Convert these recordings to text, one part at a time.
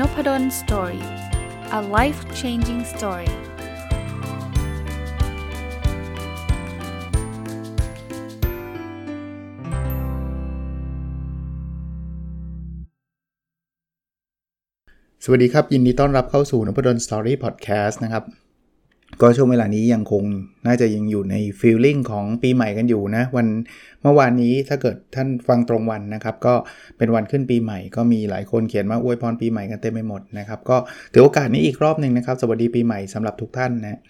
n o p p a d o l story a life changing story สวัสดีครับ ยินดีต้อนรับเข้าสู่นพดล story podcast นะครับ ก็ช่วงเวลานี้ยังคงน่าจะยังอยู่ใน feeling ของปีใหม่กันอยู่นะวันเมื่อวานนี้ถ้าเกิดท่านฟังตรงวันนะครับ ก็เป็นวันขึ้นปีใหม่ ก็มีหลายคนเขียนมาอวยพรปีใหม่กันเต็มไปหมดนะครับ ก็ถือโอกาสนี้อีกรอบหนึ่งนะครับ สวัสดีปีใหม่สำหรับทุกท่านนะ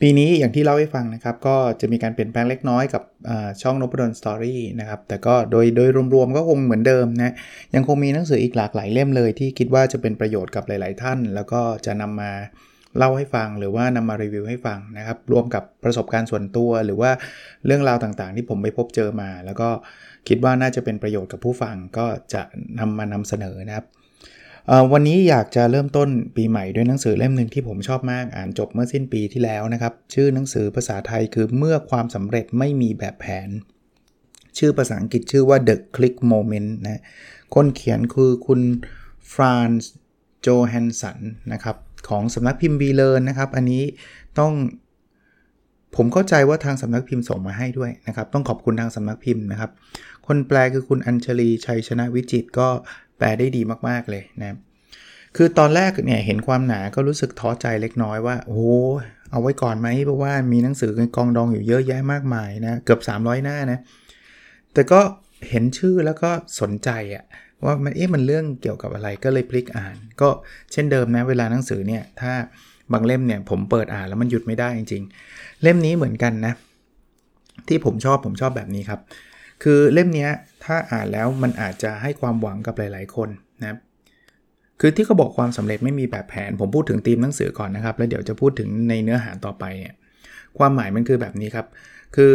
ปีนี้อย่างที่เล่าให้ฟังนะครับ ก็จะมีการเปลี่ยนแปลงเล็กน้อยกับช่องนพดลสตอรี่นะครับ แต่ก็โดยโดยรวมๆก็คงเหมือนเดิมนะยังคงมีหนังสืออีกหลากหลายเล่มเลยที่คิดว่าจะเป็นประโยชน์กับหลาย ๆ ท่าน แล้วก็จะนำมา เล่าให้ฟังหรือว่านำมารีวิวให้ฟังนะครับรวมกับประสบการณ์ส่วนตัว หรือว่าเรื่องราวต่างๆ ที่ผมไปพบเจอมา แล้วก็คิดว่าน่าจะเป็นประโยชน์กับผู้ฟังก็จะนำมานำเสนอนะครับวันนี้อยากจะเริ่มต้นปีใหม่ด้วยหนังสือเล่มหนึ่งที่ผมชอบมากอ่านจบเมื่อสิ้นปีที่แล้วนะครับ ชื่อหนังสือภาษาไทยคือเมื่อความสำเร็จไม่มีแบบแผน ชื่อภาษาอังกฤษชื่อว่า The Click Moment นะคนเขียนคือคุณฟรานซ์โจแฮนสันนะครับ ของสำนักพิมพ์บีเลนนะครับ อันนี้ต้องผมเข้าใจว่าทางสำนักพิมพ์ส่งมาให้ด้วยนะครับ ต้องขอบคุณทางสำนักพิมพ์นะครับ คนแปลคือคุณอัญชลีชัยชนะวิจิตก็แปลได้ดีมากๆเลยนะคือตอนแรกเนี่ยเห็นความหนาก็รู้สึกท้อใจเล็กน้อยว่าโอ้เอาไว้ก่อนไหมเพราะว่ามีหนังสือกองดองอยู่เยอะแยะมากมายนะเกือบ 300 หน้านะแต่ก็เห็นชื่อแล้วก็สนใจอะ ว่ามันเอ๊ะมันเรื่องเกี่ยวกับอะไรก็เลยพลิกอ่าน ก็เช่นเดิมนะเวลาหนังสือเนี่ยถ้าบางเล่มเนี่ยผมเปิดอ่านแล้วมันหยุดไม่ได้จริงๆ เล่มนี้เหมือนกันนะ ที่ผมชอบผมชอบแบบนี้ครับ คือเล่มนี้ถ้าอ่านแล้วมันอาจจะให้ความหวังกับหลายๆคนนะคือที่เขาบอกความสำเร็จไม่มีแบบแผน ผมพูดถึงธีมหนังสือก่อนนะครับ แล้วเดี๋ยวจะพูดถึงในเนื้อหาต่อไปเนี่ยความหมายมันคือแบบนี้ครับ คือ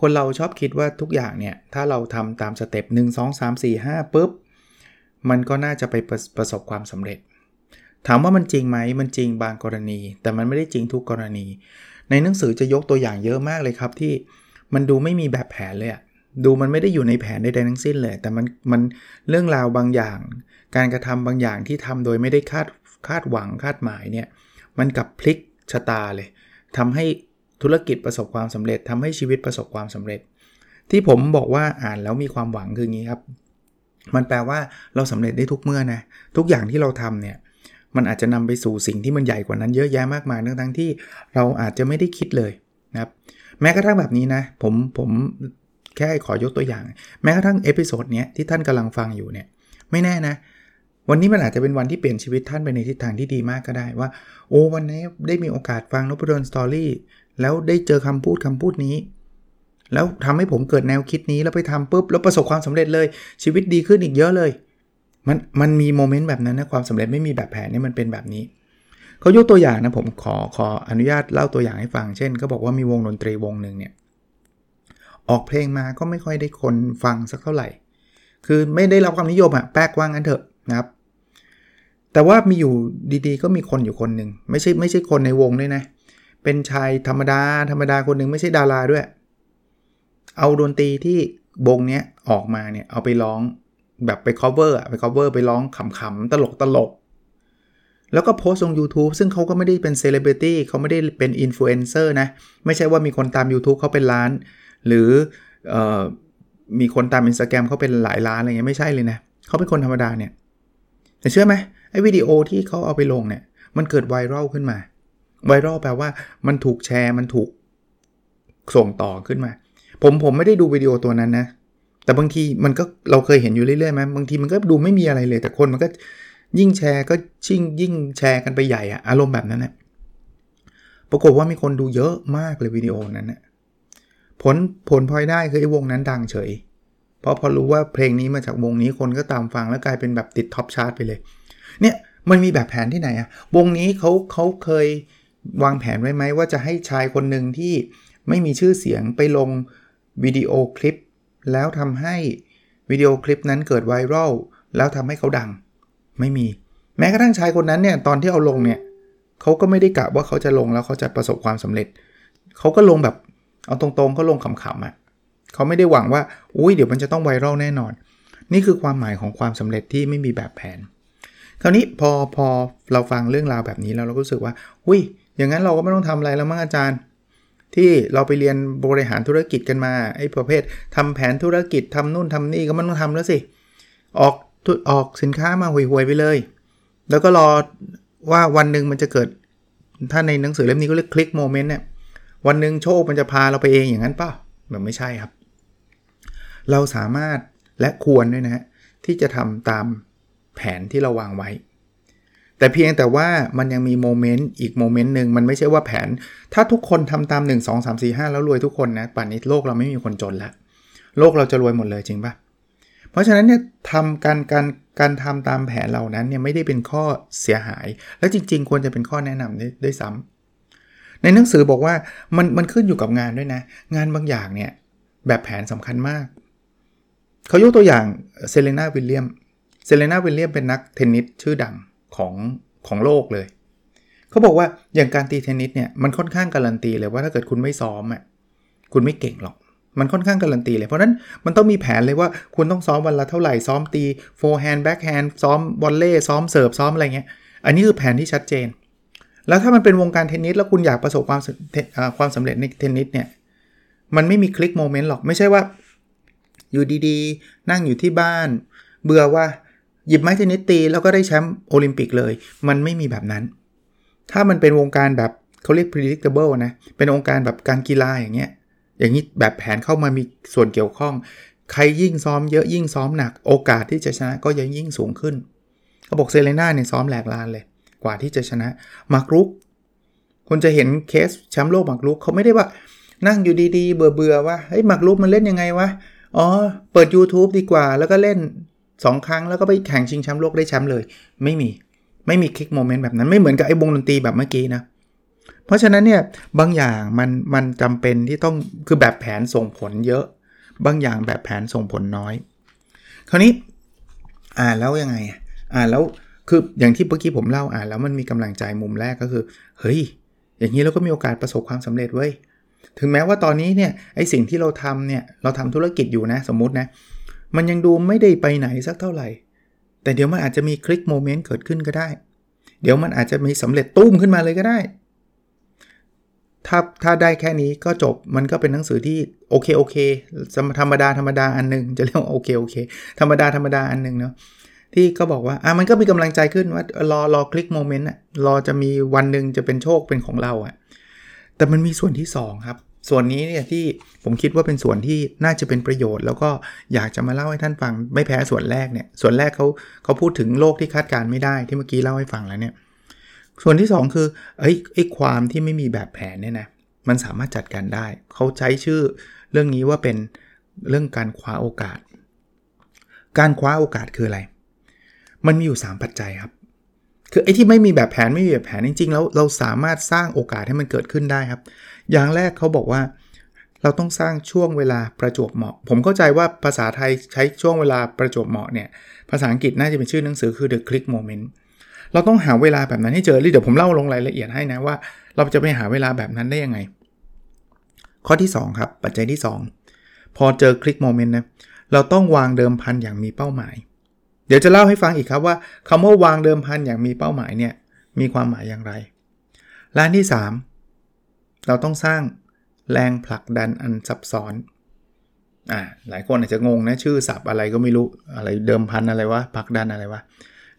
คนเราชอบคิดว่าทุกอย่างเนี่ยถ้าเราทำตามสเต็ป1 2 3 4 5ปุ๊บ มันก็น่าจะไปประประสบความสำเร็จ ถามว่ามันจริงไหมมันจริงบางกรณี แต่มันไม่ได้จริงทุกกรณี ในหนังสือจะยกตัวอย่างเยอะมากเลยครับที่มันดูไม่มีแบบแผนเลยอะดูมันไม่ได้อยู่ในแผนใดๆทั้งสิ้นเลย แต่มันมันเรื่องราวบางอย่าง การกระทำบางอย่างที่ทำโดยไม่ได้คาดคาดหวังคาดหมายเนี่ยมันกับพลิกชะตาเลยทำให้ธุรกิจประสบความสำเร็จทำให้ชีวิตประสบความสำเร็จ ที่ผมบอกว่าอ่านแล้วมีความหวังคืองี้ครับ มันแปลว่าเราสำเร็จได้ทุกเมื่อนะ ทุกอย่างที่เราทำเนี่ย มันอาจจะนำไปสู่สิ่งที่มันใหญ่กว่านั้นเยอะแยะมากมายทั้งทั้งที่เราอาจจะไม่ได้คิดเลยนะครับ แม้กระทั่งแบบนี้นะ ผมผมแค่ขอยกตัวอย่าง แม้กระทั่ง episode เนี้ยที่ท่านกำลังฟังอยู่เนี่ย ไม่แน่นะ วันนี้มันอาจจะเป็นวันที่เปลี่ยนชีวิตท่านไปในทิศทางที่ดีมากก็ได้ว่า โอ้วันนี้ได้มีโอกาสฟังนพดล storyแล้วได้เจอคำพูดคำพูดนี้ แล้วทำให้ผมเกิดแนวคิดนี้แล้วไปทำปุ๊บแล้วประสบความสำเร็จเลย ชีวิตดีขึ้นอีกเยอะเลย มันมันมีโมเมนต์แบบนั้นนะความสำเร็จไม่มีแบบแผนนี่มันเป็นแบบนี้เขายกตัวอย่างนะผมขอขออนุญาตเล่าตัวอย่างให้ฟัง เช่นเขาบอกว่ามีวงดนตรีวงหนึ่งเนี่ยออกเพลงมาก็ไม่ค่อยได้คนฟังสักเท่าไหร่ คือไม่ได้รับความนิยมอะแป๊กว่างั้นเถอะนะครับ แต่ว่ามีอยู่ดีๆ ก็มีคนอยู่คนหนึ่งไม่ใช่ไม่ใช่คนในวงด้วยนะ เป็นชายธรรมดาธรรมดาคนหนึ่งไม่ใช่ดาราด้วย เอาดนตรีที่วงเนี้ยออกมาเนี่ยเอาไปร้องแบบไป cover อะไป cover ไปร้องขำๆตลกตลกแล้วก็โพสต์ลง YouTube ซึ่งเขาก็ไม่ได้เป็นเซเลบริตี้เขาไม่ได้เป็นอินฟลูเอนเซอร์นะ ไม่ใช่ว่ามีคนตาม YouTube เขาเป็นล้าน หรือออมีคนตาม Instagram เขาเป็นหลายล้านอะไรเงี้ยไม่ใช่เลยนะเขาเป็นคนธรรมดาเนี่ย แต่เชื่อไหมไอ้วิดีโอที่เขาเอาไปลงเนี่ย มันเกิดไวรัลขึ้นมาไวรัลแปลว่ามันถูกแชร์มันถูกส่งต่อขึ้นมา ผมผมไม่ได้ดูวิดีโอตัวนั้นนะ แต่บางทีมันก็เราเคยเห็นอยู่เรื่อยๆไหมบางทีมันก็ดูไม่มีอะไรเลย แต่คนมันก็ยิ่งแชร์ก็ชิ่งยิ่งแชร์กันไปใหญ่อะอารมณ์แบบนั้นนะปรากฏว่ามีคนดูเยอะมากเลยวิดีโอนั้นนะผลผลพลอยได้คือไอ้วงนั้นดังเฉย เพราะพอรู้ว่าเพลงนี้มาจากวงนี้คนก็ตามฟังแล้วกลายเป็นแบบติด top chart ไปเลย เนี่ยมันมีแบบแผนที่ไหนอะวงนี้เขาเขาเคยวางแผนไว้ไหมว่าจะให้ชายคนหนึ่งที่ไม่มีชื่อเสียงไปลง วิดีโอคลิป แล้วทำให้วิดีโอคลิปนั้นเกิด viral แล้วทำให้เขาดัง ไม่มี แม้กระทั่งชายคนนั้นเนี่ยตอนที่เอาลงเนี่ยเขาก็ไม่ได้กะว่าเขาจะลงแล้วเขาจะประสบความสำเร็จ เขาก็ลงแบบเอาตรงๆเขาลงขำๆอะ่ะเขาไม่ได้หวังว่า อุ้ยเดี๋ยวมันจะต้องไวรัลแน่นอน นี่คือความหมายของความสำเร็จที่ไม่มีแบบแผน คราวนี้พอพอเราฟังเรื่องราวแบบนี้แล้วเราก็รู้สึกว่า อุ้ย อย่างนั้นเราก็ไม่ต้องทำอะไรแล้วมั้งอาจารย์ ที่เราไปเรียนบริหารธุรกิจกันมาไอ้ประเภททำแผนธุรกิจทำนู่นทำนี่ก็ไม่ต้องทำแล้วสิ ออกออกสินค้ามาห่วยๆไปเลย แล้วก็รอว่าวันหนึ่งมันจะเกิด ถ้าในหนังสือเล่มนี้ก็เรียก click moment เนี่ยวันหนึ่งโชคมันจะพาเราไปเองอย่างนั้นป่ะแบบไม่ใช่ครับ เราสามารถและควรด้วยนะฮะที่จะทำตามแผนที่เราวางไว้ แต่เพียงแต่ว่ามันยังมี moment อีก moment หนึ่งมันไม่ใช่ว่าแผน ถ้าทุกคนทำตาม 1 2 3 4 5 แล้วรวยทุกคนนะป่านนี้โลกเราไม่มีคนจนละโลกเราจะรวยหมดเลยจริงปะเพราะฉะนั้นเนี่ยทำการการการทำตามแผนเหล่านั้นเนี่ยไม่ได้เป็นข้อเสียหาย และจริง ๆ ควรจะเป็นข้อแนะนำด้วยด้วยซ้ำในหนังสือบอกว่ามันมันขึ้นอยู่กับงานด้วยนะ งานบางอย่างเนี่ยแบบแผนสำคัญมากเขายกตัวอย่างเซเลนาวิลเลียมเซเลนาวิลเลียมเป็นนักเทนนิสชื่อดัง ของของโลกเลย เขาบอกว่าอย่างการตีเทนนิสเนี่ยมันค่อนข้างการันตีเลยว่าถ้าเกิดคุณไม่ซ้อมอะคุณไม่เก่งหรอก มันค่อนข้างการันตีเลย เพราะนั้นมันต้องมีแผนเลยว่าคุณต้องซ้อมวันละเท่าไหร่ซ้อมตี forehand backhand ซ้อม volley ซ้อมเสิร์ฟซ้อมอะไรเงี้ย อันนี้คือแผนที่ชัดเจน แล้วถ้ามันเป็นวงการเทนนิสแล้วคุณอยากประสบความความสำเร็จในเทนนิสเนี่ยมันไม่มี click moment หรอกไม่ใช่ว่า อยู่ดีๆ นั่งอยู่ที่บ้าน เบื่อว่ะ หยิบไม้เทนนิสตีแล้วก็ได้แชมป์โอลิมปิกเลย มันไม่มีแบบนั้น ถ้ามันเป็นวงการแบบเขาเรียก predictable นะ เป็นวงการแบบการกีฬาอย่างเงี้ย อย่างนี้แบบแผนเข้ามามีส่วนเกี่ยวข้อง ใครยิ่งซ้อมเยอะยิ่งซ้อมหนัก โอกาสที่จะชนะก็ยังยิ่งสูงขึ้นเขาบอกเซเลน่าเนี่ยซ้อมแหลกลานเลย กว่าที่จะชนะหมากรุกคุณจะเห็นเคสแชมป์โลกหมากรุกเขาไม่ได้ว่านั่งอยู่ดีๆ เบื่อๆว่าเฮ้ยหมากรุกมันเล่นยังไงวะ อ๋อ เปิด YouTube ดีกว่า แล้วก็เล่น 2 ครั้งแล้วก็ไปแข่งชิงแชมป์โลกได้แชมป์เลย ไม่มีไม่มีคลิกโมเมนต์แบบนั้นไม่เหมือนกับไอ้วงดนตรีแบบเมื่อกี้นะเพราะฉะนั้นเนี่ยบางอย่างมันมันจำเป็นที่ต้องคือแบบแผนส่งผลเยอะ บางอย่างแบบแผนส่งผลน้อย คราวนี้อ่านแล้วยังไงอ่านแล้วคืออย่างที่เมื่อกี้ผมเล่าอ่านแล้วมันมีกำลังใจมุมแรกก็คือเฮ้ยอย่างนี้เราก็มีโอกาสประสบความสำเร็จเว้ยถึงแม้ว่าตอนนี้เนี่ยไอสิ่งที่เราทำเนี่ยเราทำธุรกิจอยู่นะสมมุตินะ มันยังดูไม่ได้ไปไหนสักเท่าไหร่ แต่เดี๋ยวมันอาจจะมี click moment เกิดขึ้นก็ได้ เดี๋ยวมันอาจจะมีสำเร็จตู้มขึ้นมาเลยก็ได้ ถ้าถ้าได้แค่นี้ก็จบมันก็เป็นหนังสือที่โอเคโอเคธรรมดาธรรมดาอันนึง จะเรียกว่าโอเคโอเค ธรรมดาธรรมดาอันนึงเนาะที่ก็บอกว่าอะมันก็มีกำลังใจขึ้นว่ารอรอ click moment อะรอจะมีวันหนึ่งจะเป็นโชคเป็นของเราอะแต่มันมีส่วนที่ 2 ครับ ส่วนนี้เนี่ยที่ผมคิดว่าเป็นส่วนที่น่าจะเป็นประโยชน์ แล้วก็อยากจะมาเล่าให้ท่านฟังไม่แพ้ส่วนแรกเนี่ยส่วนแรกเขาเขาพูดถึงโลกที่คาดการไม่ได้ที่เมื่อกี้เล่าให้ฟังแล้วเนี่ยส่วนที่ 2 คือไอ้ไอ้ความที่ไม่มีแบบแผนเนี่ยนะมันสามารถจัดการได้เขาใช้ชื่อเรื่องนี้ว่าเป็นเรื่องการคว้าโอกาส การคว้าโอกาสคืออะไร มันมีอยู่ 3 ปัจจัยครับ คือไอ้ที่ไม่มีแบบแผนไม่มีแบบแผนจริงๆ แล้วเราสามารถสร้างโอกาสให้มันเกิดขึ้นได้ครับ อย่างแรกเขาบอกว่า เราต้องสร้างช่วงเวลาประจวบเหมาะ ผมเข้าใจว่าภาษาไทยใช้ช่วงเวลาประจวบเหมาะเนี่ย ภาษาอังกฤษน่าจะเป็นชื่อหนังสือคือ the click moment เราต้องหาเวลาแบบนั้นให้เจอเดี๋ยวผมเล่าลงรายละเอียดให้นะว่า เราจะไปหาเวลาแบบนั้นได้ยังไง ข้อที่ 2 ครับ ปัจจัยที่ 2 พอเจอคลิกโมเมนต์นะเราต้องวางเดิมพันอย่างมีเป้าหมาย ดี๋ยวจะเล่าให้ฟังอีกครับว่าคำว่าวางเดิมพันอย่างมีเป้าหมายเนี่ยมีความหมายอย่างไรล้านที่ 3 เราต้องสร้างแรงผลักดันอันซับซ้อนอ่าหลายคนอาจจะงงนะชื่อศัพท์อะไรก็ไม่รู้อะไรเดิมพันอะไรวะผลักดันอะไรวะ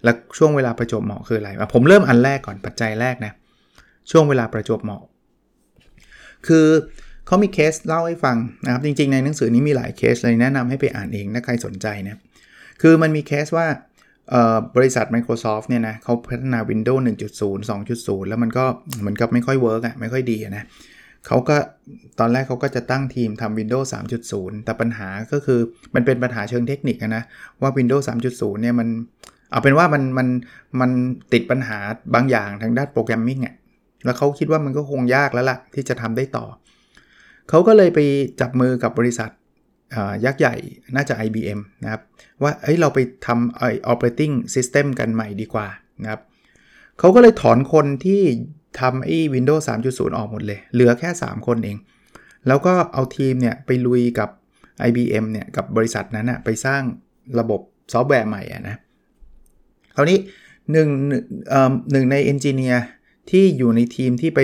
แล้วช่วงเวลาประจบเหมาะคืออะไรผมเริ่มอันแรกก่อนปัจจัยแรกนะช่วงเวลาประจบเหมาะ คือเขามีเคสเล่าให้ฟังนะครับจริงๆในหนังสือนี้มีหลายเคสเลยแนะนำให้ไปอ่านเองถ้าใครสนใจนะ คือมันมีเคสว่าบริษัท Microsoft เนี่ยนะเขาพัฒนา Windows 1.0 2.0 แล้วมันก็เหมือนกับไม่ค่อย work อะไม่ค่อยดีนะเขาก็ตอนแรกเขาก็จะตั้งทีมทำ Windows 3.0 แต่ปัญหาก็คือมันเป็นปัญหาเชิงเทคนิคนะ ว่า Windows 3.0 เนี่ยมัน เอาเป็นว่ามันมันมันติดปัญหาบางอย่างทางด้าน programming อะแล้วเขาคิดว่ามันก็คงยากแล้วล่ะ ที่จะทำได้ต่อ เขาก็เลยไปจับมือกับบริษัท ยักษ์ใหญ่น่าจะ IBM นะครับ ว่าเฮ้ยเราไปทำไอ operating system กันใหม่ดีกว่านะครับเขาก็เลยถอนคนที่ทำไอ้ Windows 3.0 ออกหมดเลย เหลือแค่ 3 คนเอง แล้วก็เอาทีมเนี่ยไปลุยกับ IBM เนี่ยกับบริษัทนั้นนะไปสร้างระบบซอฟต์แวร์ใหม่อะนะคราวนี้หนึ่งหนึ่งใน engineer ที่อยู่ในทีมที่ไป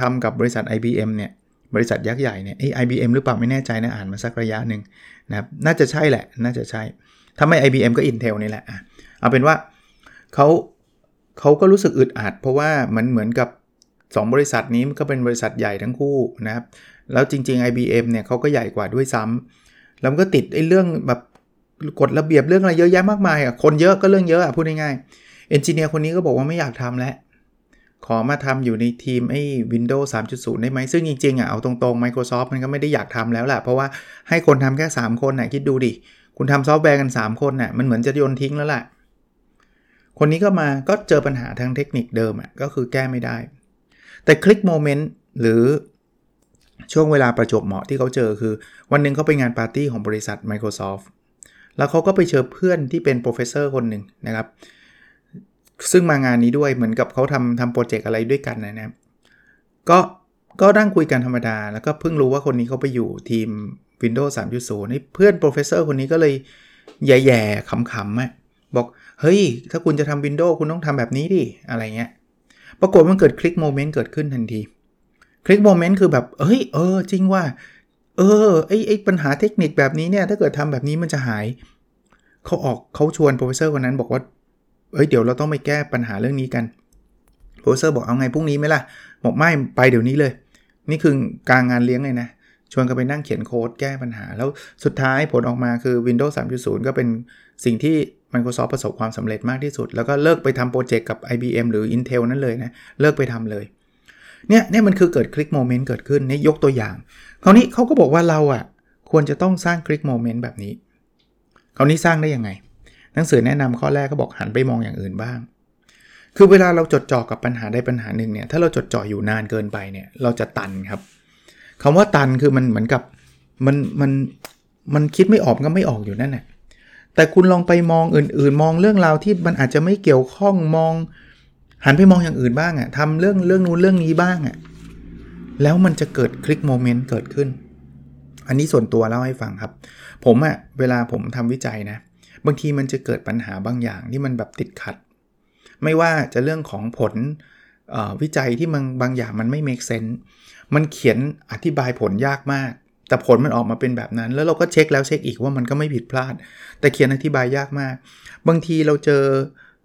ทำกับบริษัท IBM เนี่ย บริษัทยักษ์ใหญ่เนี่ยไอ้ IBM หรือเปล่าไม่แน่ใจนะอ่านมาสักระยะหนึ่งนะครับน่าจะใช่แหละ น่าจะใช่ ถ้าไม่ IBM ก็ Intel นี่แหละเอาเป็นว่าเขาเขาก็รู้สึกอึดอัด เพราะว่ามันเหมือนกับ 2 บริษัทนี้มันก็เป็นบริษัทใหญ่ทั้งคู่นะครับแล้วจริง ๆ IBM เนี่ยเขาก็ใหญ่กว่าด้วยซ้ำแล้วก็ติดไอ้เรื่องแบบกฎระเบียบเรื่องอะไรเยอะแยะมากมายอะคนเยอะก็เรื่องเยอะอะพูดง่ายๆ engineer คนนี้ก็บอกว่าไม่อยากทำแล้ว ขอมาทำอยู่ในทีมไอ้ Windows 3.0 ได้ไหม ซึ่งจริงๆอะเอาตรงๆ Microsoft มันก็ไม่ได้อยากทำแล้วแหละเพราะว่าให้คนทำแค่ 3 คนน่ะคิดดูดิ คุณทำซอฟต์แวร์กัน 3 คนน่ะมันเหมือนจะโยนทิ้งแล้วแหละคนนี้ก็มาก็เจอปัญหาทางเทคนิคเดิมอะก็คือแก้ไม่ได้ แต่ click moment หรือช่วงเวลาประจวบเหมาะที่เขาเจอคือ วันหนึ่งเขาไปงานปาร์ตี้ของบริษัท Microsoft แล้วเขาก็ไปเจอเพื่อนที่เป็น professor คนหนึ่งนะครับ ซึ่งมางานนี้ด้วยเหมือนกับเขาทำทำโปรเจกต์อะไรด้วยกันนะครับก็ก็นั่งคุยกันธรรมดา แล้วก็เพิ่งรู้ว่าคนนี้เขาไปอยู่ทีม Windows 3.0นี่เพื่อน professor คนนี้ก็เลยแหย่ๆขำๆอะบอก เฮ้ย ถ้าคุณจะทำ Windows คุณต้องทำแบบนี้ดิ อะไรเงี้ย ปรากฏมันเกิด click moment เกิดขึ้นทันที click moment คือแบบ เฮ้ย เออ จริงว่ะ เออ ไอไอปัญหาเทคนิคแบบนี้เนี่ย ถ้าเกิดทำแบบนี้มันจะหาย เขาออกเขาชวน professor คนนั้นบอกว่า เฮ้ยเดี๋ยวเราต้องไปแก้ปัญหาเรื่องนี้กัน professor บอกเอาไงพรุ่งนี้ไหมล่ะบอกไม่ไปเดี๋ยวนี้เลย นี่คือกลางงานเลี้ยงเลยนะชวนกันไปนั่งเขียนโค้ดแก้ปัญหา แล้วสุดท้ายผลออกมาคือ Windows 3.0 ก็เป็นสิ่งที่ Microsoft ประสบความสำเร็จมากที่สุด แล้วก็เลิกไปทำโปรเจกต์กับ IBM หรือ Intel นั่นเลยนะ เลิกไปทำเลย เนี่ยเนี่ยมันคือเกิด click moment เกิดขึ้นนี่ยกตัวอย่าง คราวนี้เขาก็บอกว่าเราอะควรจะต้องสร้าง click moment แบบนี้ คราวนี้สร้างได้ยังไง หนังสือแนะนำข้อแรกก็บอกหันไปมองอย่างอื่นบ้าง คือเวลาเราจดจ่อกับปัญหาใดปัญหาหนึ่งเนี่ยถ้าเราจดจ่ออยู่นานเกินไปเนี่ยเราจะตันครับคำว่าตันคือมันเหมือนกับมันมันมันคิดไม่ออกก็ไม่ออกอยู่นั่นแหละแต่คุณลองไปมองอื่นๆ มองเรื่องราวที่มันอาจจะไม่เกี่ยวข้องมอง หันไปมองอย่างอื่นบ้างอะ่ะทำเรื่องเรื่องนู้นเรื่องนี้บ้างอะ่ะแล้วมันจะเกิดคลิกโมเมนต์เกิดขึ้น อันนี้ส่วนตัวเล่าให้ฟังครับ ผมอะ่ะเวลาผมทำวิจัยนะ บางทีมันจะเกิดปัญหาบางอย่างที่มันแบบติดขัด ไม่ว่าจะเรื่องของผลวิจัยที่มันบางอย่างมันไม่ make sense มันเขียนอธิบายผลยากมาก แต่ผลมันออกมาเป็นแบบนั้น แล้วเราก็เช็คแล้วเช็คอีกว่ามันก็ไม่ผิดพลาด แต่เขียนอธิบายยากมาก บางทีเราเจอ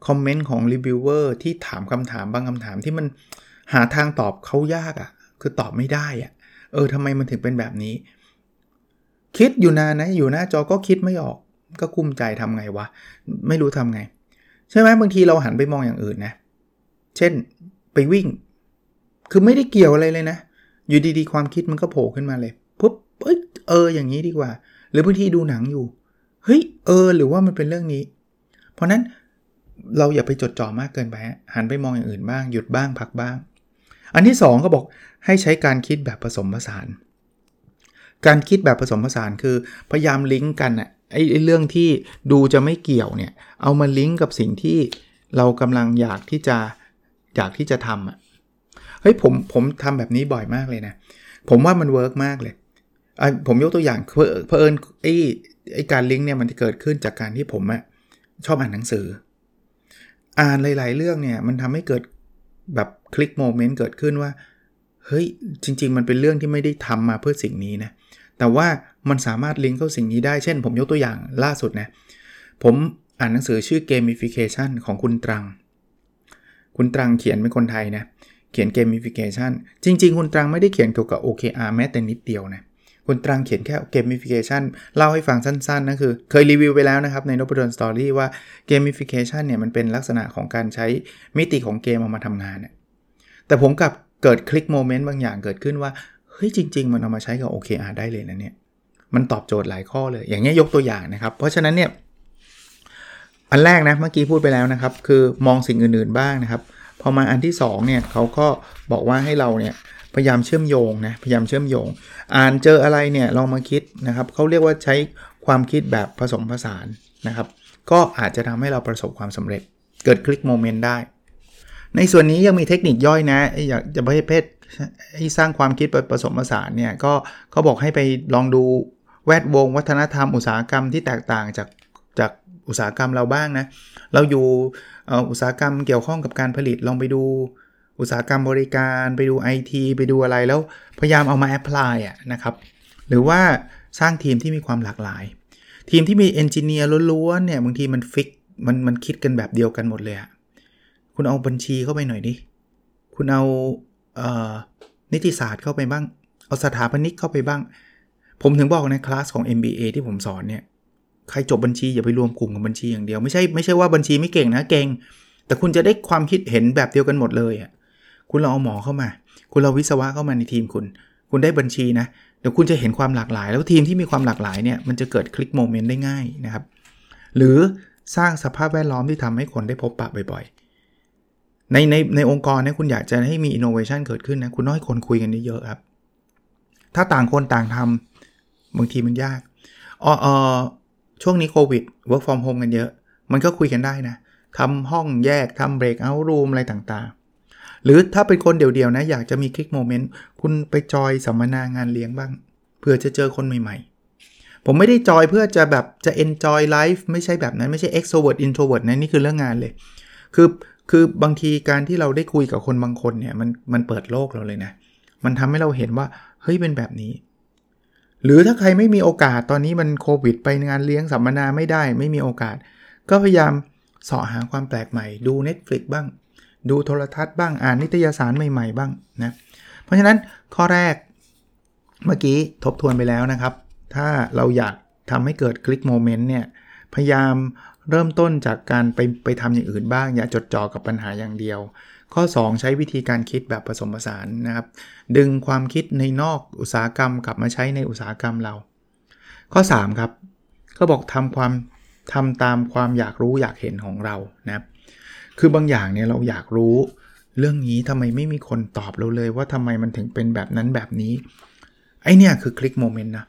คอมเมนต์ของรีวิวเวอร์ที่ถามคำถามบางคำถามที่มันหาทางตอบเขายากอะ่ะ คือตอบไม่ได้อะ่ะ เออทำไมมันถึงเป็นแบบนี้ คิดอยู่นานนะ อยู่หน้าจอก็คิดไม่ออก ก็กุ้มใจทำไงวะ ไม่รู้ทำไง ใช่ไหมบางทีเราหันไปมองอย่างอื่นนะ เช่นไปวิ่ง คือไม่ได้เกี่ยวอะไรเลยนะ อยู่ดีๆ ความคิดมันก็โผล่ขึ้นมาเลยปุ๊บเอ้ยเอออย่างนี้ดีกว่า หรือบางทีดูหนังอยู่เฮ้ยเออ หรือว่ามันเป็นเรื่องนี้ เพราะนั้นเราอย่าไปจดจ่อมากเกินไปหันไปมองอย่างอื่นบ้างหยุดบ้างพักบ้าง อันที่ 2 ก็บอกให้ใช้การคิดแบบผสมผสาน การคิดแบบผสมผสานคือพยายามลิงก์กันอะ ไอ้เรื่องที่ดูจะไม่เกี่ยวเนี่ยเอามาลิงก์กับสิ่งที่เรากำลังอยากที่จะอยากที่จะทำอะเฮ้ยผมผมทำแบบนี้บ่อยมากเลยนะ ผมว่ามัน work มากเลยผมยกตัวอย่างเพอเอิญไอ้ไอ้การลิงก์เนี่ยมันจะเกิดขึ้นจากการที่ผมอะชอบอ่านหนังสือ อ่านหลาย ๆ เรื่องเนี่ยมันทำให้เกิดแบบ click moment เกิดขึ้นว่า เฮ้ยจริง ๆ มันเป็นเรื่องที่ไม่ได้ทำมาเพื่อสิ่งนี้นะ แต่ว่า มันสามารถลิงก์เข้าสิ่งนี้ได้ เช่น ผมยกตัวอย่างล่าสุดนะ ผมอ่านหนังสือชื่อ gamification ของคุณตรัง คุณตรังเขียนเป็นคนไทยนะ เขียน gamification จริง ๆ คุณตรังไม่ได้เขียนเกี่ยวกับ OKR แม้แต่นิดเดียวนะ คุณตรังเขียนแค่ gamification เล่าให้ฟังสั้นๆนั่นคือ เคยรีวิวไปแล้วนะครับ ใน Nopadol's Story ว่า gamification เนี่ยมันเป็นลักษณะของการใช้มิติของเกมเอามาทำงานเนี่ยแต่ผมกลับเกิด click moment บางอย่างเกิดขึ้นว่า เฮ้ยจริง ๆ มันเอามาใช้กับ OKR ได้เลยนะเนี่ย มันตอบโจทย์หลายข้อเลย อย่างนี้ยกตัวอย่างนะครับ เพราะฉะนั้นเนี่ยอันแรกนะเมื่อกี้พูดไปแล้วนะครับ คือมองสิ่งอื่นๆบ้างนะครับ พอมาอันที่2เนี่ยเขาก็บอกว่าให้เราเนี่ยพยายามเชื่อมโยงนะพยายามเชื่อมโยง อ่านเจออะไรเนี่ยลองมาคิดนะครับเขาเรียกว่าใช้ความคิดแบบผสมผสานนะครับ ก็อาจจะทำให้เราประสบความสำเร็จ เกิดคลิกโมเมนต์ได้ ในส่วนนี้ยังมีเทคนิคย่อยนะอยากจะให้เพศให้สร้างความคิดผสมผสานเนี่ยก็เขาบอกให้ไปลองดู แวดวงวัฒนธรรมอุตสาหกรรมที่แตกต่างจากจากอุตสาหกรรมเราบ้างนะ เราอยู่อุตสาหกรรมเกี่ยวข้องกับการผลิตลองไปดูอุตสาหกรรมบริการไปดู IT ไปดูอะไรแล้วพยายามเอามา apply อะนะครับ หรือว่าสร้างทีมที่มีความหลากหลาย ทีมที่มี engineer ล้วนๆเนี่ยบางทีมัน fix มันมันคิดกันแบบเดียวกันหมดเลยอะคุณเอาบัญชีเข้าไปหน่อยดิ คุณเอาเอนิติศาสตร์เข้าไปบ้าง เอาสถาปนิกเข้าไปบ้าง ผมถึงบอกในคลาสของ MBA ที่ผมสอนเนี่ย ใครจบบัญชีอย่าไปรวมกลุ่มกับบัญชีอย่างเดียว ไม่ใช่ไม่ใช่ว่าบัญชีไม่เก่งนะเก่ง แต่คุณจะได้ความคิดเห็นแบบเดียวกันหมดเลยอะ่ะคุณเราเอาหมอเข้ามา คุณเราวิศวะเข้ามาในทีมคุณ คุณได้บัญชีนะเดี๋ยวคุณจะเห็นความหลากหลาย แล้วทีมที่มีความหลากหลายเนี่ยมันจะเกิดคลิกโมเมนต์ได้ง่ายนะครับ หรือสร้างสภาพแวดล้อมที่ทำให้คนได้พบปะบ่อยๆ ในในในองค์กรเนี่ยคุณอยากจะให้มีอินโนเวชันเกิดขึ้นนะคุณน้อยคนคุยกันเยอะครับ ถ้าต่างคนต่างทำ บางทีมันยากอ๋อช่วงนี้โควิด work from home กันเยอะ มันก็คุยกันได้นะทำห้องแยกทำ breakout room อะไรต่างๆ หรือถ้าเป็นคนเดียวๆนะ อยากจะมี click moment คุณไปจอยสัมมนางานเลี้ยงบ้าง เพื่อจะเจอคนใหม่ๆ ผมไม่ได้จอยเพื่อจะแบบจะ enjoy life ไม่ใช่แบบนั้น ไม่ใช่ extrovert introvert นะนี่คือเรื่องงานเลย คือคือบางทีการที่เราได้คุยกับคนบางคนเนี่ย มันมันเปิดโลกเราเลยนะ มันทำให้เราเห็นว่า เฮ้ยเป็นแบบนี้ หรือถ้าใครไม่มีโอกาสตอนนี้มันโควิด ไปงานเลี้ยงสัมมนาไม่ได้ ไม่มีโอกาส ก็พยายามสาะหาความแปลกใหม่ ดู Netflix บ้าง ดูโทรทัศน์บ้างอ่านนิตยสารใหม่ ๆ บ้างนะเพราะฉะนั้นข้อแรกเมื่อกี้ทบทวนไปแล้วนะครับ ถ้าเราอยากทำให้เกิดคลิกโมเมนต์เนี่ยพยายามเริ่มต้นจากการไปไปทำอย่างอื่นบ้าง อย่าจดจ่อกับปัญหาอย่างเดียว ข้อ 2 ใช้วิธีการคิดแบบผสมผสานนะครับ ดึงความคิดในนอกอุตสาหกรรมกลับมาใช้ในอุตสาหกรรมเรา ข้อ 3 ครับก็บอกทำความทำตามความอยากรู้อยากเห็นของเรานะครับคือบางอย่างเนี่ยเราอยากรู้ เรื่องนี้ทำไมไม่มีคนตอบเราเลยว่าทำไมมันถึงเป็นแบบนั้นแบบนี้ ไอ้เนี่ยคือ click moment นะ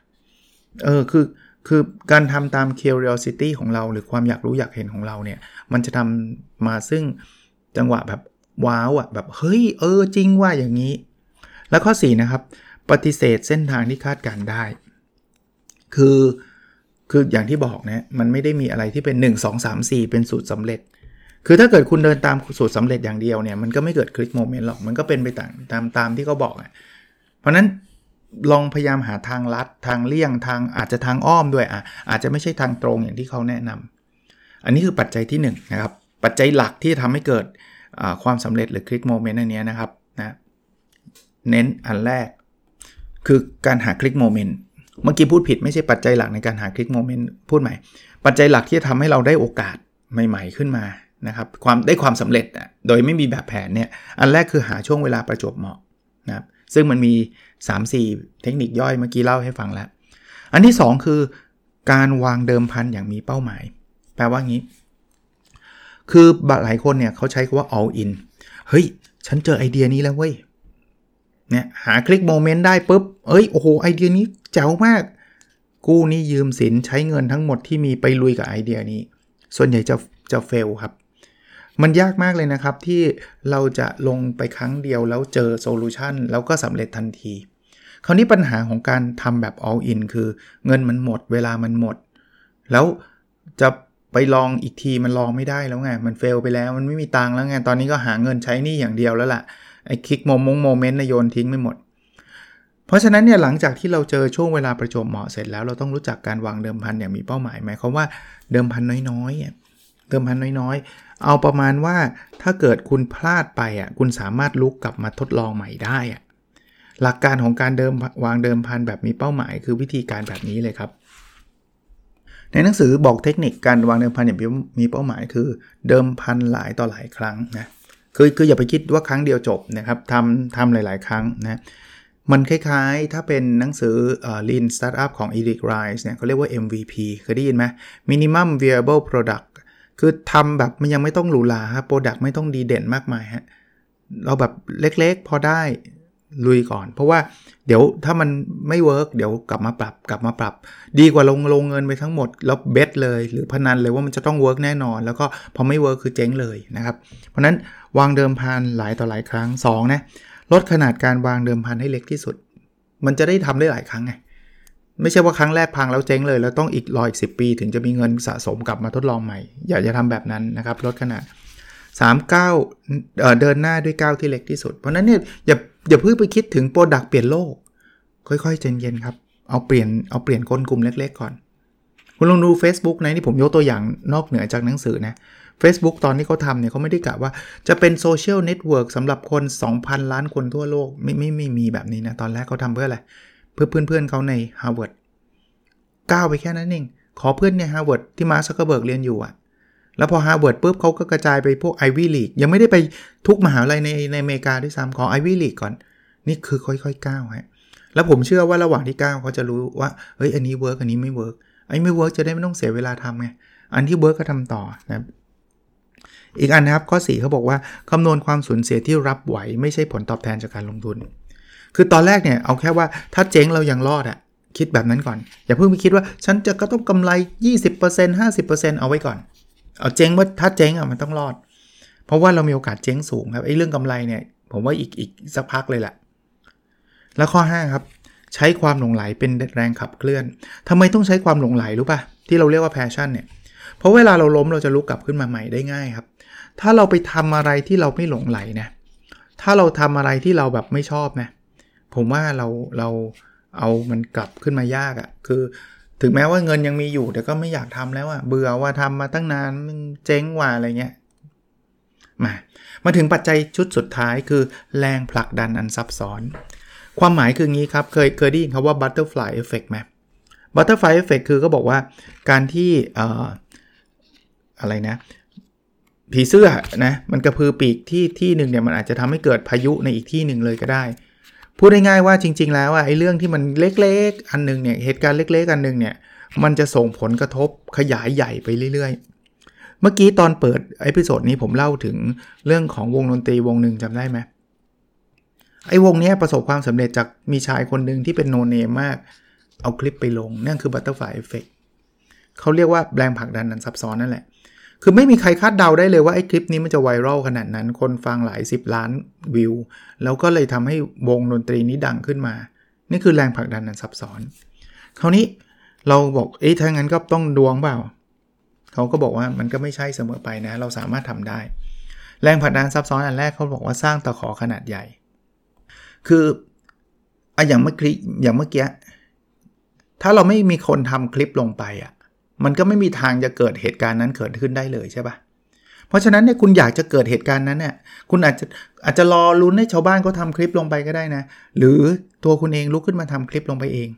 เออคือคือการทำตาม curiosity ของเรา หรือความอยากรู้อยากเห็นของเราเนี่ย มันจะนำมาซึ่งจังหวะแบบ ว้าวอะ่ะแบบเฮ้ยเออจริงว่าอย่างนี้ แล้วข้อ 4 นะครับ ปฏิเสธเส้นทางที่คาดการณ์ได้ คือคืออย่างที่บอกนะมันไม่ได้มีอะไรที่เป็น 1 2 3 4 เป็นสูตรสำเร็จ คือถ้าเกิดคุณเดินตามสูตรสำเร็จอย่างเดียวเนี่ยมันก็ไม่เกิด click moment หรอกมันก็เป็นไปตามตามตามที่เขาบอกอะเพราะนั้นลองพยายามหาทางลัดทางเลี่ยงทางอาจจะทางอ้อมด้วยอะอาจจะไม่ใช่ทางตรงอย่างที่เขาแนะนำอันนี้คือปัจจัยที่1นนะครับปัจจัยหลักที่ทำให้เกิด ความสำเร็จหรือ click moment อันนี้นะครับนะเน้นอันแรก คือการหา click moment เมื่อกี้พูดผิดไม่ใช่ปัจจัยหลักในการหา click moment พูดใหม่ ปัจจัยหลักที่จะทำให้เราได้โอกาสใหม่ ๆ ขึ้นมานะครับความได้ความสำเร็จโดยไม่มีแบบแผนเนี่ยอันแรกคือหาช่วงเวลาประจวบเหมาะนะครับซึ่งมันมี 3-4 เทคนิคย่อยเมื่อกี้เล่าให้ฟังแล้ว อันที่ 2 คือ การวางเดิมพันอย่างมีเป้าหมาย แปลว่างี้ คือหลายคนเนี่ยเขาใช้คำว่า all in เฮ้ย ฉันเจอไอเดียนี้แล้วเว้ยเนี่ยหา click moment ได้ปุ๊บ เอ้ย โอ้โห ไอเดียนี้เจ๋งมาก กู้หนี้ยืมสินใช้เงินทั้งหมดที่มีไปลุยกับไอเดียนี้ ส่วนใหญ่จะจะ fail ครับ มันยากมากเลยนะครับที่เราจะลงไปครั้งเดียวแล้วเจอ solution แล้วก็สำเร็จทันที คราวนี้ปัญหาของการทำแบบ all in คือเงินมันหมด เวลามันหมด แล้วจะ ไปลองอีกทีมันลองไม่ได้แล้วไง มัน fail ไปแล้ว มันไม่มีตังค์แล้วไง ตอนนี้ก็หาเงินใช้หนี้อย่างเดียวแล้วล่ะ ไอ้คลิกโมมง moment โยนทิ้งไปหมด เพราะฉะนั้นเนี่ยหลังจากที่เราเจอช่วงเวลาประจวบเหมาะเสร็จแล้วเราต้องรู้จักการวางเดิมพันอย่างมีเป้าหมายหมายความว่าเดิมพันน้อยๆเดิมพันน้อยเอาประมาณว่าถ้าเกิดคุณพลาดไปอะคุณสามารถลุกกลับมาทดลองใหม่ได้อะหลักการของการเดิมวางเดิมพันแบบมีเป้าหมาย คือวิธีการแบบนี้เลยครับ ในหนังสือบอกเทคนิคการวางเดิมพันอย่างมีเป้าหมายคือเดิมพันหลายต่อหลายครั้งนะคือคืออย่าไปคิดว่าครั้งเดียวจบนะครับทำทำหลาย ๆ ครั้งนะมันคล้ายๆ ถ้าเป็นหนังสือ Lean Startup ของ Eric Ries เนี่ยเขาเรียกว่า MVP เคยได้ยินไหม Minimum Viable Product คือทำแบบมันยังไม่ต้องหรูหราครับ product ไม่ต้องดีเด่นมากมายฮะเราแบบเล็กๆ พอได้ ลุยก่อน เพราะว่าเดี๋ยวถ้ามันไม่ work เดี๋ยวกลับมาปรับกลับมาปรับ ดีกว่าลงลงเงินไปทั้งหมด แล้ว bet เลย หรือพนันเลยว่ามันจะต้อง work แน่นอน แล้วก็พอไม่ work คือเจ๊งเลยนะครับ เพราะนั้นวางเดิมพันหลายต่อหลายครั้ง2นะลดขนาดการวางเดิมพันให้เล็กที่สุด มันจะได้ทำได้หลายครั้งไงไม่ใช่ว่าครั้งแรกพังแล้วเจ๊งเลย แล้วต้องอีกรออีกสิปี ถึงจะมีเงินสะสมกลับมาทดลองใหม่ อย่าจะทำแบบนั้นนะครับลดขนาด 3ก้าวเดินหน้าด้วยก้าวที่เล็กที่สุด เพราะนั้นเนี่ยอย่าอย่าเพิ่งไปคิดถึงโปรดักเปลี่ยนโลก ค่อยๆเย็นๆครับ เอาเปลี่ยนเอาเปลี่ยนคนกลุ่มเล็ก ๆ ก่อน คุณลองดู Facebook นะนี่ผมยกตัวอย่างนอกเหนือจากหนังสือนะ Facebook ตอนที่เขาทำเนี่ยเขาไม่ได้กะว่าจะเป็น social network สำหรับคน 2,000 ล้านคนทั่วโลก ไม่ไม่ไม่มีแบบนี้นะ ตอนแรกเขาทำเพื่ออะไร เพื่อเพื่อนๆเขาใน Harvard ก้าวไปแค่นั้นเองขอเพื่อนใน Harvard ที่ Mark Zuckerberg เรียนอยู่อะ แล้วพอ Harvard ปุ๊บเขาก็กระจายไปพวก Ivy League ยังไม่ได้ไปทุกมหาวิทยาลัยในในอเมริกาด้วยซ้ำขอ Ivy League ก่อน นี่คือค่อยๆก้าวฮะแล้วผมเชื่อว่าระหว่างที่ก้าวเขาจะรู้ว่าเฮ้ยอันนี้ work อันนี้ไม่ workไอ้ไม่ work จะได้ไม่ต้องเสียเวลาทำไงอันที่ work ก็ทำต่อนะอีกอันนะครับข้อ4เขาบอกว่าคำนวณความสูญเสียที่รับไหว ไม่ใช่ผลตอบแทนจากการลงทุน คือตอนแรกเนี่ยเอาแค่ว่าถ้าเจ๊งเรายังรอดอะคิดแบบนั้นก่อน อย่าเพิ่งไปคิดว่าฉันจะก็ต้องกำไร 20% 50%เอาไว้ก่อน เอาเจ๊งว่าถ้าเจ๊งอะมันต้องรอด เพราะว่าเรามีโอกาสเจ๊งสูงครับไอ้เรื่องกำไรเนี่ยผมว่าอีกอีกสักพักเลยแหละแล้วข้อ 5 ครับ ใช้ความหลงไหลเป็นแรงขับเคลื่อนทำไมต้องใช้ความหลงไหลรู้ป่ะที่เราเรียกว่าแพชชั่นเนี่ยเพราะเวลาเราล้มเราจะลุกกลับขึ้นมาใหม่ได้ง่ายครับ ถ้าเราไปทำอะไรที่เราไม่หลงไหลนะถ้าเราทำอะไรที่เราแบบไม่ชอบนะผมว่าเราเราเอามันกลับขึ้นมายากอะ่ะคือ ถึงแม้ว่าเงินยังมีอยู่แต่ก็ไม่อยากทำแล้วอะ่ะเบื่อว่าทำมาตั้งนานมันเจ๊งว่าอะไรเงี้ยมามาถึงปัจจัยชุดสุดท้ายคือแรงผลักดันอันซับซ้อน ความหมายคืองี้ครับ เคยเคยได้ยินคำว่า butterfly effect ไหม butterfly effect คือก็บอกว่าการที่อะไรนะ ผีเสื้อนะมันกระพือปีกที่ที่หนึ่งเนี่ยมันอาจจะทำให้เกิดพายุในอีกที่หนึ่งเลยก็ได้ พูดง่ายๆว่าจริง ๆ แล้วอะไอ้เรื่องที่มันเล็กๆ อันนึงเนี่ยเหตุการณ์เล็ก ๆ อันนึงเนี่ยมันจะส่งผลกระทบขยายใหญ่ไปเรื่อยๆ เมื่อกี้ตอนเปิด episode นี้ผมเล่าถึงเรื่องของวงดนตรีวงหนึ่งจำได้ไหมไอ้วงนี้ประสบความสำเร็จจากมีชายคนหนึ่งที่เป็น no name มาก เอาคลิปไปลงนั่นคือ butterfly effect เขาเรียกว่าแรงผลักดันอันซับซ้อนนั่นแหละ คือไม่มีใครคาดเดาได้เลยว่าไอ้คลิปนี้มันจะ viral ขนาดนั้น คนฟังหลาย 10 ล้านวิว แล้วก็เลยทำให้วงดนตรีนี้ดังขึ้นมา นี่คือแรงผลักดันนั้นซับซ้อน คราวนี้เราบอกเอ๊ะถ้างั้นก็ต้องดวงเปล่า เขาก็บอกว่ามันก็ไม่ใช่เสมอไปนะ เราสามารถทำได้ แรงผลักดันซับซ้อนอันแรกเขาบอกว่าสร้างตะขอขนาดใหญ่ คืออย่างเมื่อกี้อย่างเมื่อกี้ถ้าเราไม่มีคนทำคลิปลงไปอะ มันก็ไม่มีทางจะเกิดเหตุการณ์นั้นเกิดขึ้นได้เลยใช่ปะเพราะฉะนั้นเนี่ยคุณอยากจะเกิดเหตุการณ์นั้นเนี่ยคุณอาจจะอาจจะรอลุ้นให้ชาวบ้านเขาทำคลิปลงไปก็ได้นะ หรือตัวคุณเองลุกขึ้นมาทำคลิปลงไปเอง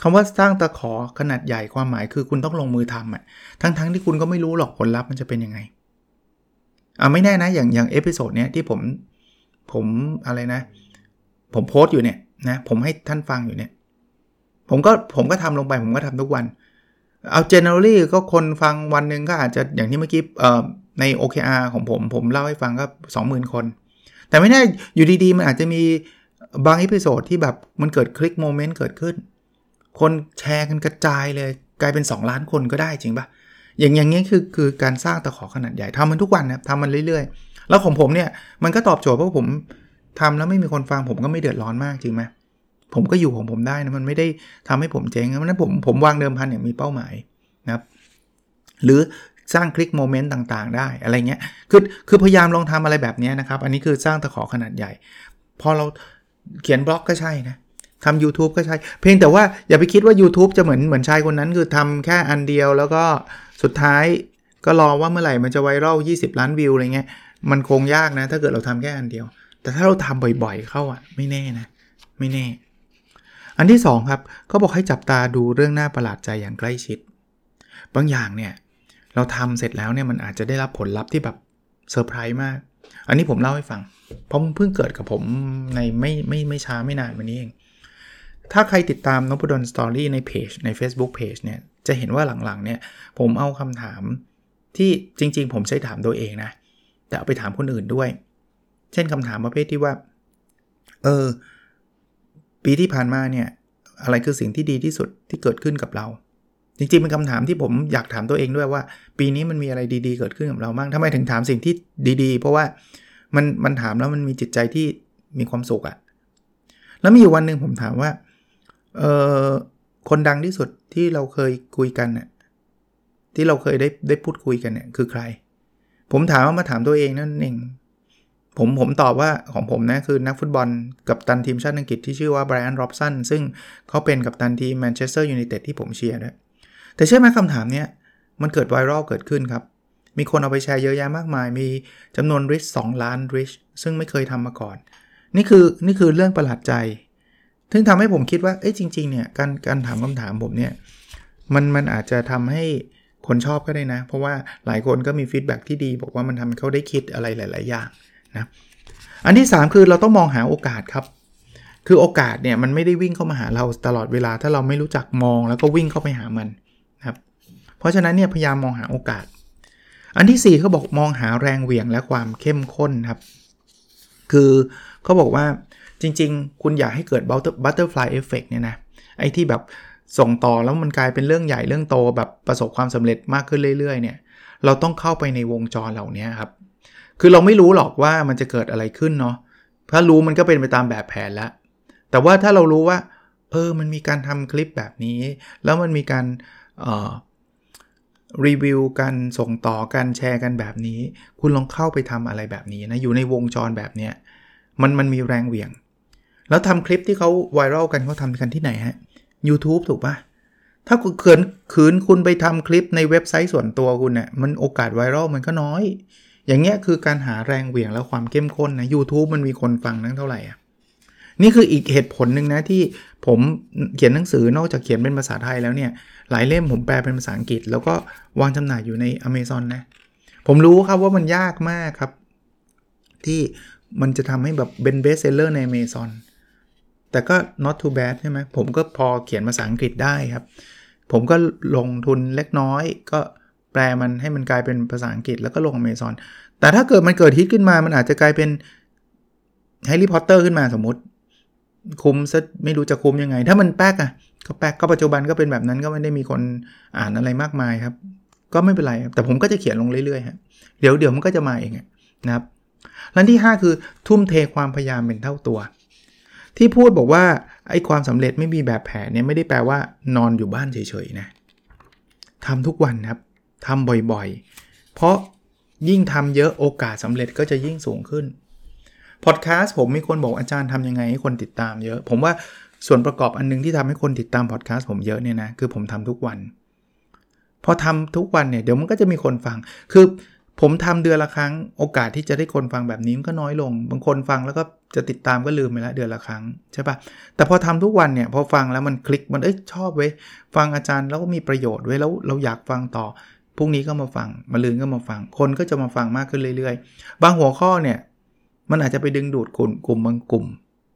คำว่าสร้างตะขอขนาดใหญ่ความหมายคือคุณต้องลงมือทำอะทั้งๆที่คุณก็ไม่รู้หรอกผลลัพธ์มันจะเป็นยังไงอ่าไม่แน่นะอย่างอย่าง episode เนี้ยที่ผมผมอะไรนะ ผมโพสต์อยู่เนี่ยนะผมให้ท่านฟังอยู่เนี่ย ผมก็ผมก็ทำลงไปผมก็ทำทุกวัน เอา generally ก็คนฟังวันหนึ่งก็อาจจะอย่างที่เมื่อกี้ใน OKR ของผม ผมเล่าให้ฟังก็ 20,000 คน แต่ไม่แน่อยู่ดีๆ มันอาจจะมีบาง episode ที่แบบมันเกิด click moment เกิดขึ้น คนแชร์กันกระจายเลย กลายเป็น 2 ล้านคนก็ได้จริงปะอย่างอย่างนี้คือคือการสร้างตะขอขนาดใหญ่ทำมันทุกวันนะทำมันเรื่อยๆ แล้วของผมเนี่ยมันก็ตอบโจทย์เพราะผมทำแล้วไม่มีคนฟังผมก็ไม่เดือดร้อนมากจริงไหม ผมก็อยู่ของผมได้นะมันไม่ได้ทำให้ผมเจ๊งเพราะนั้นผมผมวางเดิมพันอย่างมีเป้าหมายนะครับ หรือสร้างคลิกโมเมนต์ต่างๆ ได้อะไรเงี้ยคือคือพยายามลองทำอะไรแบบนี้นะครับ อันนี้คือสร้างตะขอขนาดใหญ่ พอเราเขียนบล็อกก็ใช่นะทำ YouTube ก็ใช่ เพียงแต่ว่าอย่าไปคิดว่า YouTube จะเหมือนเหมือนชายคนนั้น คือทำแค่อันเดียวแล้วก็สุดท้ายก็รอว่าเมื่อไหร่มันจะไวรัล20 ล้านวิวอะไรเงี้ยมันคงยากนะ ถ้าเกิดเราทำแค่อันเดียว แต่ถ้าเราทำบ่อยๆ เข้าอะไม่แน่นะ ไม่แน่ อันที่2ครับเขาบอกให้จับตาดูเรื่องหน้าประหลาดใจอย่างใกล้ชิด บางอย่างเนี่ยเราทำเสร็จแล้วเนี่ยมันอาจจะได้รับผลลัพธ์ที่แบบเซอร์ไพรส์มาก อันนี้ผมเล่าให้ฟัง เพราะมันเพิ่งเกิดกับผมในไม่ไม่ไม่ช้าไม่นานมานี้เอง ถ้าใครติดตามนพดลสตอรี่ในเพจใน Facebook Page เนี่ยจะเห็นว่าหลังๆเนี่ยผมเอาคำถามที่จริง ๆ ผมใช้ถามตัวเองนะ แต่เอาไปถามคนอื่นด้วย เช่นคำถามประเภทที่ว่า เออ ปีที่ผ่านมาเนี่ยอะไรคือสิ่งที่ดีที่สุดที่เกิดขึ้นกับเรา จริงๆเป็นคำถามที่ผมอยากถามตัวเองด้วยว่า ปีนี้มันมีอะไรดีๆเกิดขึ้นกับเราบ้างทำไมถึงถามสิ่งที่ดีๆ เพราะว่ามันมันถามแล้วมันมีจิตใจที่มีความสุขอะแล้วมีอยู่วันหนึ่งผมถามว่าเออคนดังที่สุดที่เราเคยคุยกันเนี่ยที่เราเคยได้ได้พูดคุยกันเนี่ยคือใคร ผมถามว่ามาถามตัวเองนั่นเอง ผมผมตอบว่าของผมนะคือนักฟุตบอลกัปตันทีมชาติอังกฤษที่ชื่อว่าไบรอันโรบสัน ซึ่งเขาเป็นกัปตันทีมแมนเชสเตอร์ยูไนเต็ดที่ผมเชียร์ด้วยแต่เชื่อไหมคำถามเนี้ยมันเกิด viral เกิดขึ้นครับ มีคนเอาไปแชร์เยอะแยะมากมาย มีจำนวน reach สองล้าน reach ซึ่งไม่เคยทำมาก่อน นี่คือนี่คือเรื่องประหลาดใจ ซึ่งทำให้ผมคิดว่าเอ้จริงๆเนี่ยการการถามคำถามผมเนี่ยมันมันอาจจะทำให้คนชอบก็ได้นะ เพราะว่าหลายคนก็มี feedback ที่ดี บอกว่ามันทำให้เขาได้คิดอะไรหลาย ๆ อย่าง นะอันที่ 3 คือเราต้องมองหาโอกาสครับ คือโอกาสเนี่ยมันไม่ได้วิ่งเข้ามาหาเราตลอดเวลา ถ้าเราไม่รู้จักมองแล้วก็วิ่งเข้าไปหามันครับเพราะฉะนั้นเนี่ยพยายามมองหาโอกาส อันที่4เขาบอกมองหาแรงเหวี่ยงและความเข้มข้นครับ คือเขาบอกว่าจริง ๆ คุณอยากให้เกิด butterfly effect เนี่ยนะไอ้ที่แบบส่งต่อแล้วมันกลายเป็นเรื่องใหญ่เรื่องโตแบบประสบความสำเร็จมากขึ้นเรื่อยๆเนี่ยเราต้องเข้าไปในวงจรเหล่านี้ครับ คือเราไม่รู้หรอกว่ามันจะเกิดอะไรขึ้นเนาะถ้ารู้มันก็เป็นไปตามแบบแผนแล้ว แต่ว่าถ้าเรารู้ว่า เออ มันมีการทำคลิปแบบนี้ แล้วมันมีการรีวิวกันส่งต่อกันแชร์กันแบบนี้ คุณลองเข้าไปทำอะไรแบบนี้นะ อยู่ในวงจรแบบเนี้ยมันมันมีแรงเหวี่ยง แล้วทำคลิปที่เขาไวรัลกันเขาทำกันที่ไหนฮะ YouTube ถูกปะถ้าคุณเขินขืนคุณไปทำคลิปในเว็บไซต์ส่วนตัวคุณเนะี่ยมันโอกาสไวรัลมันก็น้อย อย่างเงี้ยคือการหาแรงเหวี่ยงและความเข้มข้นนะ YouTube มันมีคนฟังนั้งเท่าไหร่อะนี่คืออีกเหตุผลหนึ่งนะที่ผมเขียนหนังสือนอกจากเขียนเป็นภาษาไทยแล้วเนี่ย หลายเล่มผมแปลเป็นภาษาอังกฤษ แล้วก็วางจำหน่ายอยู่ใน Amazon นะ ผมรู้ครับว่ามันยากมากครับ ที่มันจะทำให้แบบเป็น bestseller ใน Amazon แต่ก็ not too bad ใช่ไหมผมก็พอเขียนภาษาอังกฤษได้ครับ ผมก็ลงทุนเล็กน้อยก็ แปลมันให้มันกลายเป็นภาษาอังกฤษแล้วก็ลงอเมซอนแต่ถ้าเกิดมันเกิดฮิตขึ้นมา มันอาจจะกลายเป็นแฮร์รี่พอตเตอร์ขึ้นมาสมมติ คุ้มซะไม่รู้จะคุ้มยังไง ถ้ามันแป้กอะก็แป้กก็ปัจจุบันก็เป็นแบบนั้นก็ไม่ได้มีคนอ่านอะไรมากมายครับ ก็ไม่เป็นไรแต่ผมก็จะเขียนลงเรื่อยๆครับเดี๋ยวเดี๋ยวมันก็จะมาเองนะครับและที่ 5 คือทุ่มเทความพยายามเป็นเท่าตัว ที่พูดบอกว่าไอ้ความสำเร็จไม่มีแบบแผนเนี่ยไม่ได้แปลว่านอนอยู่บ้านเฉยๆนะทำทุกวันครับ ทำบ่อยๆ เพราะยิ่งทำเยอะโอกาสสำเร็จก็จะยิ่งสูงขึ้นพอดแคสต์ผมมีคนบอกอาจารย์ทำยังไงให้คนติดตามเยอะ ผมว่าส่วนประกอบอันนึงที่ทำให้คนติดตามพอดแคสต์ผมเยอะเนี่ยนะคือผมทำทุกวัน พอทำทุกวันเนี่ยเดี๋ยวมันก็จะมีคนฟัง คือผมทำเดือนละครั้ง โอกาสที่จะได้คนฟังแบบนี้มันก็น้อยลง บางคนฟังแล้วก็จะติดตามก็ลืมไปล้วเดือนละครั้งใช่ปะแต่พอทำทุกวันเนี่ยพอฟังแล้วมันคลิกมันเอ้ยชอบเว้ยฟังอาจารย์แล้วก็มีประโยชน์เว้ยแล้วเราอยากฟังต่อ พรุ่งนี้ก็มาฟังมาลืนก็มาฟัง คนก็จะมาฟังมากขึ้นเรื่อยๆ บางหัวข้อเนี่ย มันอาจจะไปดึงดูดกลุ่มกลุ่มบางกลุ่ม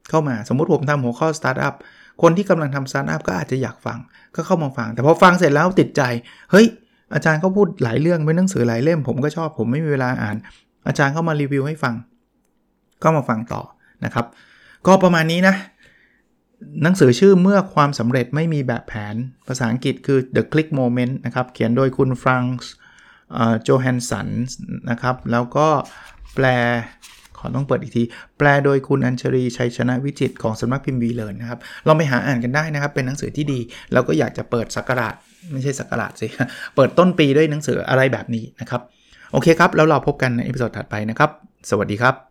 เข้ามาสมมุติผมทำหัวข้อสตาร์ทอัพคนที่กำลังทำสตาร์ทอัพก็อาจจะอยากฟังก็เข้ามาฟัง แต่พอฟังเสร็จแล้วติดใจ เฮ้ย อาจารย์เขาพูดหลายเรื่องเป็นหนังสือหลายเล่ม ผมก็ชอบผมไม่มีเวลาอ่าน อาจารย์เขามารีวิวให้ฟัง ก็มาฟังต่อนะครับ ก็ประมาณนี้นะ หนังสือชื่อเมื่อความสำเร็จไม่มีแบบแผน ภาษาอังกฤษคือ The Click Moment นะครับ เขียนโดยคุณฟรานส์โจแฮนส์สันนะครับ แล้วก็แปล ขอต้องเปิดอีกที แปลโดยคุณอัญชลีชัยชนะวิจิตรของสำนักพิมพ์วีเลิร์นนะครับเราไปหาอ่านกันได้นะครับ เป็นหนังสือที่ดี แล้วก็อยากจะเปิดสักการะไม่ใช่ศักราชสิ เปิดต้นปีด้วยหนังสืออะไรแบบนี้นะครับ โอเคครับ แล้วเราพบกันใน episode ถัดไปนะครับ สวัสดีครับ